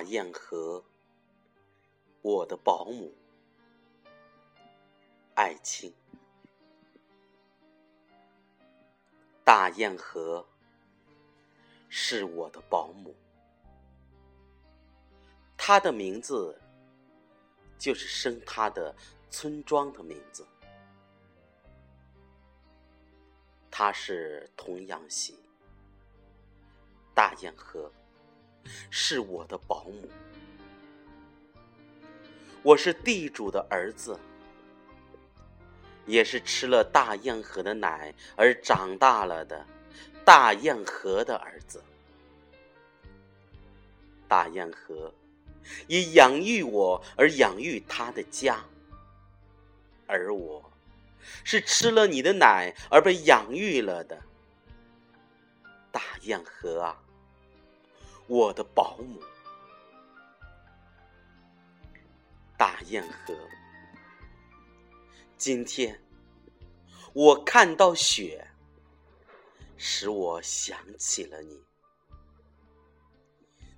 大堰河，我的保姆，爱卿。大堰河是我的保姆，她的名字就是生她的村庄的名字。她是童养媳，大堰河。是我的保姆，我是地主的儿子，也是吃了大堰河的奶而长大了的大堰河的儿子。大堰河以养育我而养育他的家，而我是吃了你的奶而被养育了的大堰河啊！我的保姆，大堰河。今天我看到雪，使我想起了你。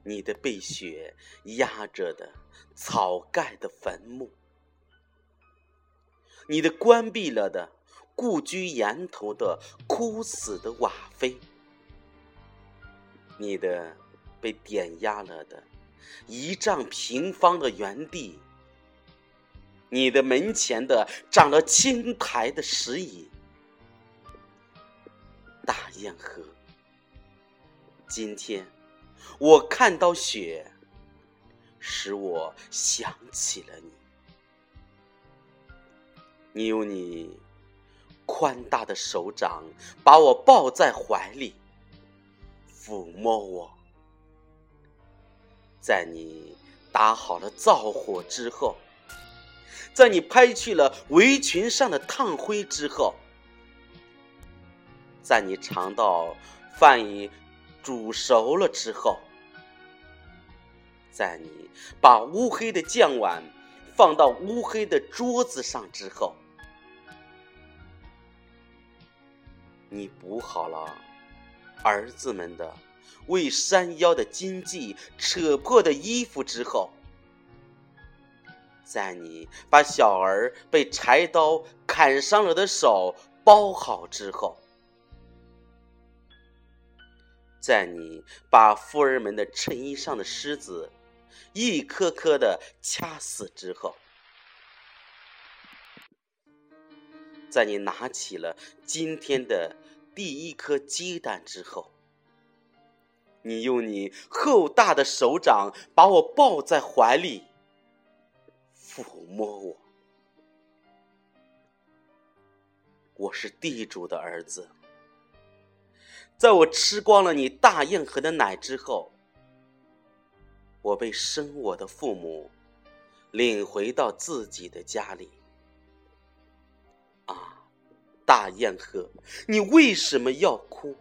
你的被雪压着的草盖的坟墓，你的关闭了的故居檐头的枯死的瓦扉，你的。被点压了的一丈平方的原地，你的门前的长了青苔的石椅，大堰河。今天我看到雪，使我想起了你。你用你宽大的手掌把我抱在怀里，抚摸我。在你打好了灶火之后，在你拍去了围裙上的炭灰之后，在你尝到饭已煮熟了之后，在你把乌黑的酱碗放到乌黑的桌子上之后，你补好了儿子们的。为山腰的荆棘扯破的衣服之后，在你把小儿被柴刀砍伤了的手包好之后，在你把夫人们的衬衣上的虱子一颗颗的掐死之后，在你拿起了今天的第一颗鸡蛋之后。你用你厚大的手掌把我抱在怀里，抚摸我。我是地主的儿子，在我吃光了你大堰河的奶之后，我被生我的父母领回到自己的家里。啊，大堰河，你为什么要哭？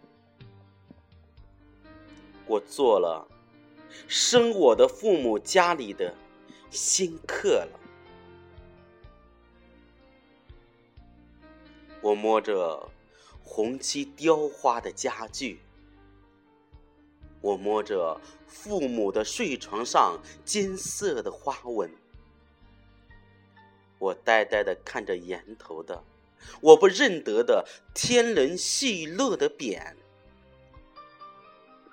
我做了生我的父母家里的新客了。我摸着红漆雕花的家具，我摸着父母的睡床上金色的花纹，我呆呆的看着檐头的我不认得的天伦戏乐的匾。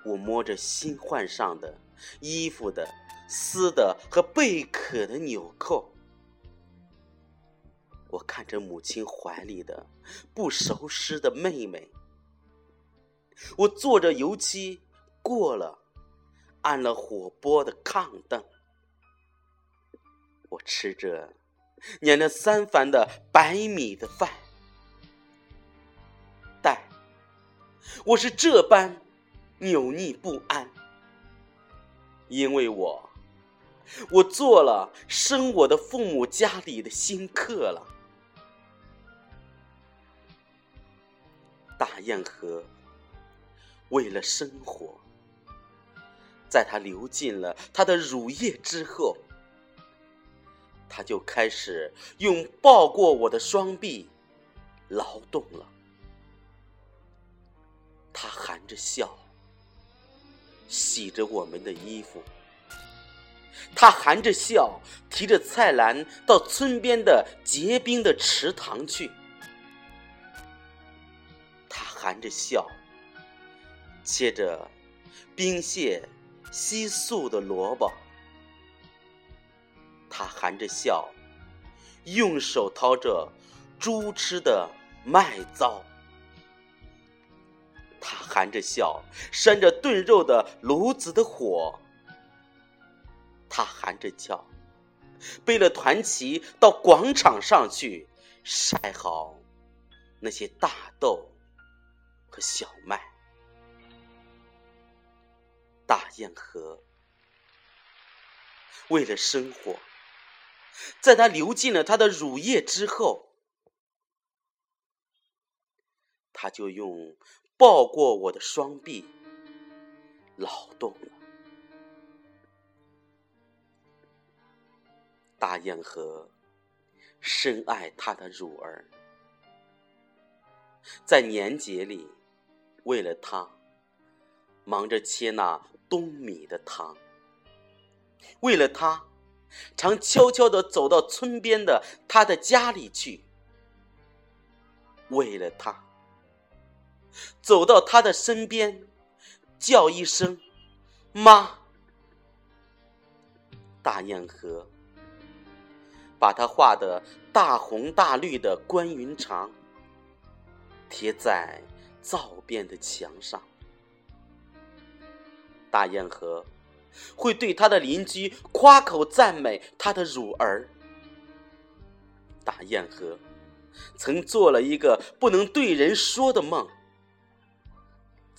我摸着新换上的衣服的丝的和贝壳的纽扣，我看着母亲怀里的不熟识的妹妹，我坐着油漆过了按了火锅的炕凳，我吃着粘了三番的白米的饭，但我是这般。扭捏不安，因为我，我做了生我的父母家里的新客了。大堰河为了生活，在它流尽了它的乳液之后，它就开始用抱过我的双臂劳动了。它含着笑。洗着我们的衣服，他含着笑，提着菜篮到村边的结冰的池塘去。他含着笑，切着冰屑稀素的萝卜。他含着笑，用手掏着猪吃的麦糟。他含着笑，扇着炖肉的炉子的火。他含着笑，背了团旗到广场上去晒好那些大豆和小麦。大堰河为了生活，在它流尽了它的乳液之后，它就用抱过我的双臂劳动了。大堰河深爱他的乳儿，在年节里，为了他，忙着切那冬米的糖；为了他，常悄悄地走到村边的他的家里去；为了他，走到他的身边，叫一声“妈”。大堰河。把他画的大红大绿的关云长贴在灶边的墙上。大堰河会对他的邻居夸口赞美他的乳儿。大堰河曾做了一个不能对人说的梦，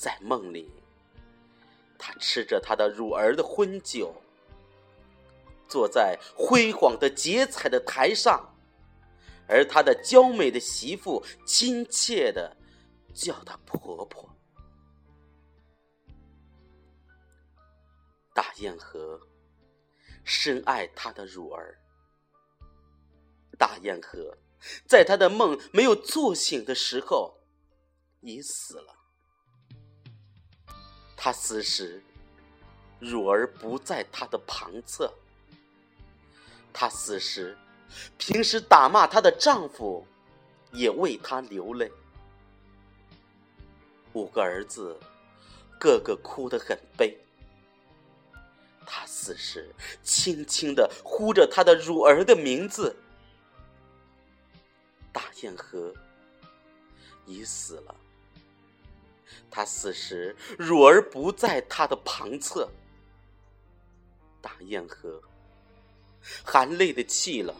在梦里，他吃着他的乳儿的荤酒。坐在辉煌的结彩的台上，而他的娇美的媳妇亲切的叫她婆婆。大堰河深爱她的乳儿。大堰河在他的梦没有做醒的时候已死了。他死时，乳儿不在他的旁侧。她死时，平时打骂她的丈夫，也为她流泪。五个儿子，个个哭得很悲。她死时，轻轻的呼着她的乳儿的名字。大堰河已死了。他死时，乳儿不在他的旁侧。大堰河。含泪的去了，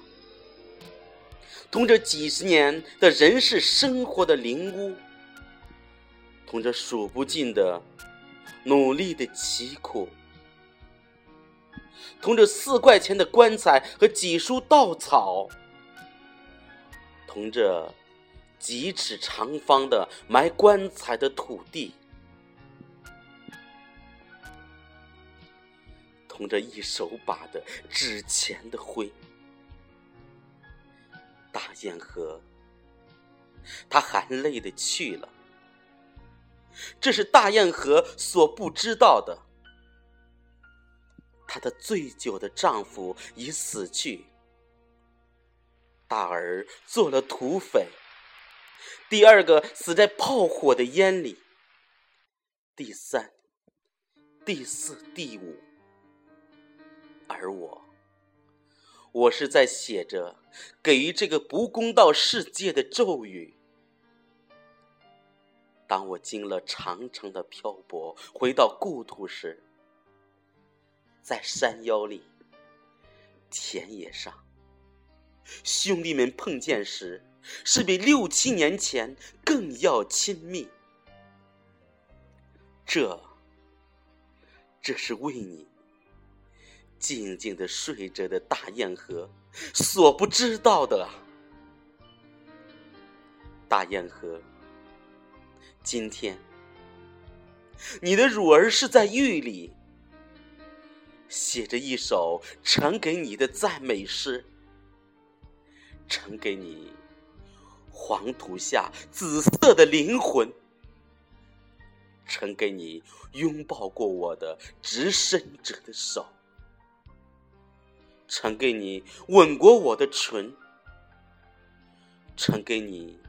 同这几十年的人世生活的灵屋，同这数不尽的努力的疾苦，同这四块钱的棺材和几束稻草，同这几尺长方的埋棺材的土地。同着一手把的纸钱的灰，大堰河，他含泪的去了。这是大堰河所不知道的。她的醉酒的丈夫已死去，大儿做了土匪，第二个死在炮火的烟里，第三、第四、第五。而我，我是在写着给予这个不公道世界的咒语。当我经了长长的漂泊，回到故土时，在山腰里、田野上，兄弟们碰见时，是比六七年前更要亲密。这，这是为你。静静的睡着的大堰河，所不知道的啊！大堰河，今天你的乳儿是在狱里，写着一首呈给你的赞美诗，呈给你黄土下紫色的灵魂，呈给你拥抱过我的直伸着的手。曾给你吻过我的唇，曾给你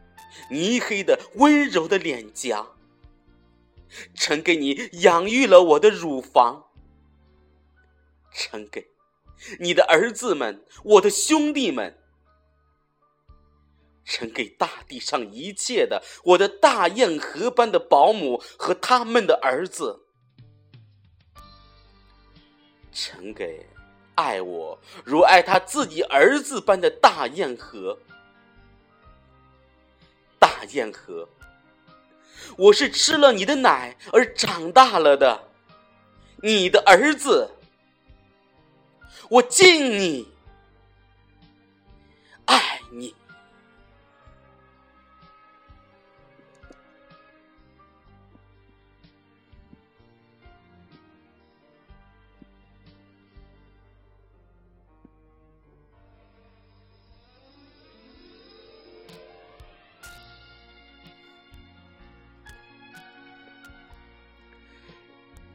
泥黑的温柔的脸颊，曾给你养育了我的乳房，呈给你的儿子们、我的兄弟们，呈给大地上一切的我的大雁河般的保姆和他们的儿子，呈给。爱我如爱他自己儿子般的大雁河，大雁河，我是吃了你的奶而长大了的，你的儿子，我敬你，爱你。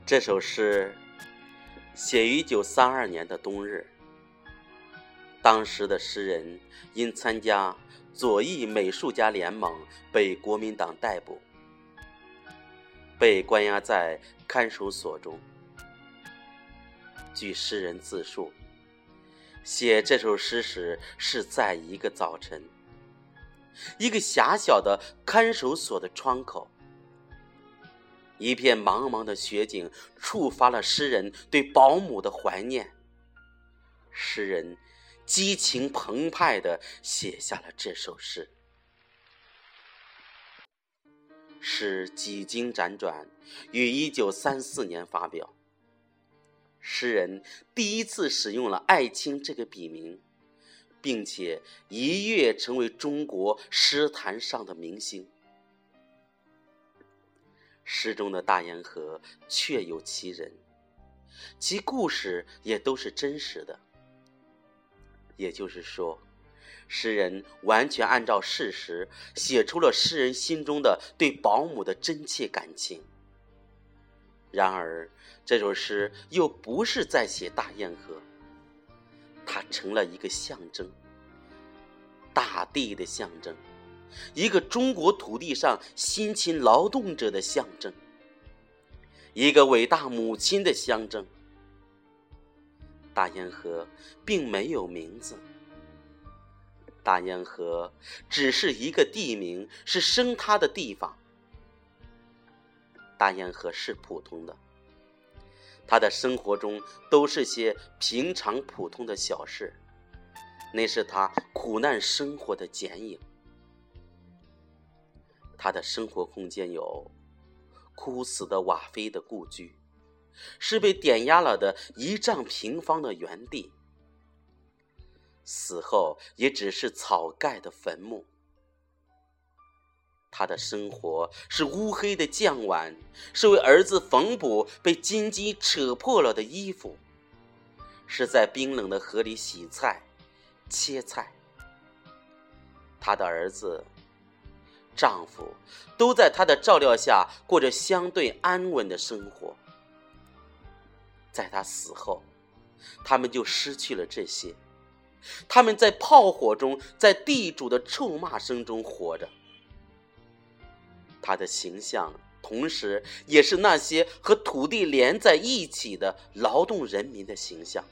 这首诗写于一九三二年的冬日。当时的诗人因参加左翼美术家联盟被国民党逮捕，被关押在看守所中。据诗人自述，写这首诗时是在一个早晨，一个狭小的看守所的窗口。一片茫茫的雪景，触发了诗人对保姆的怀念。诗人激情澎湃地写下了这首诗。诗几经辗转，于一九三四年发表。诗人第一次使用了“艾青”这个笔名，并且一跃成为中国诗坛上的明星。诗中的大堰河确有其人，其故事也都是真实的。也就是说，诗人完全按照事实写出了诗人心中的对保姆的真切感情。然而，这首诗又不是在写大堰河，它成了一个象征，大地的象征。一个中国土地上辛勤劳动者的象征，一个伟大母亲的象征。大堰河并没有名字，大堰河只是一个地名，是生它的地方。大堰河是普通的，他的生活中都是些平常普通的小事，那是他苦难生活的剪影。他的生活空间有枯死的瓦菲的故居，是被点压了的一丈平方的原地，死后也只是草盖的坟墓。他的生活是乌黑的酱碗，是为儿子缝补被金鸡扯破了的衣服，是在冰冷的河里洗菜、切菜。他的儿子。丈夫都在她的照料下过着相对安稳的生活，在她死后，他们就失去了这些。他们在炮火中，在地主的臭骂声中活着。他的形象，同时也是那些和土地连在一起的劳动人民的形象。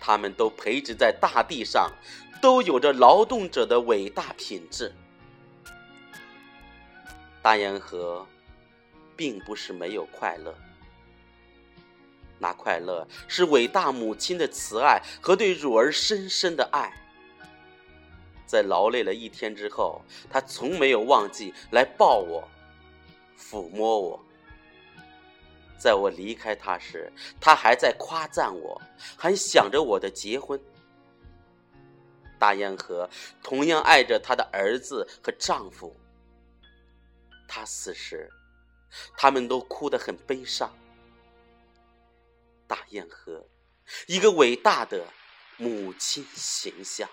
他们都培植在大地上。都有着劳动者的伟大品质。大堰河，并不是没有快乐，那快乐是伟大母亲的慈爱和对乳儿深深的爱。在劳累了一天之后，他从没有忘记来抱我，抚摸我。在我离开他时，他还在夸赞我，还想着我的结婚。大堰河同样爱着她的儿子和丈夫。她死时，他们都哭得很悲伤。大堰河，一个伟大的母亲形象。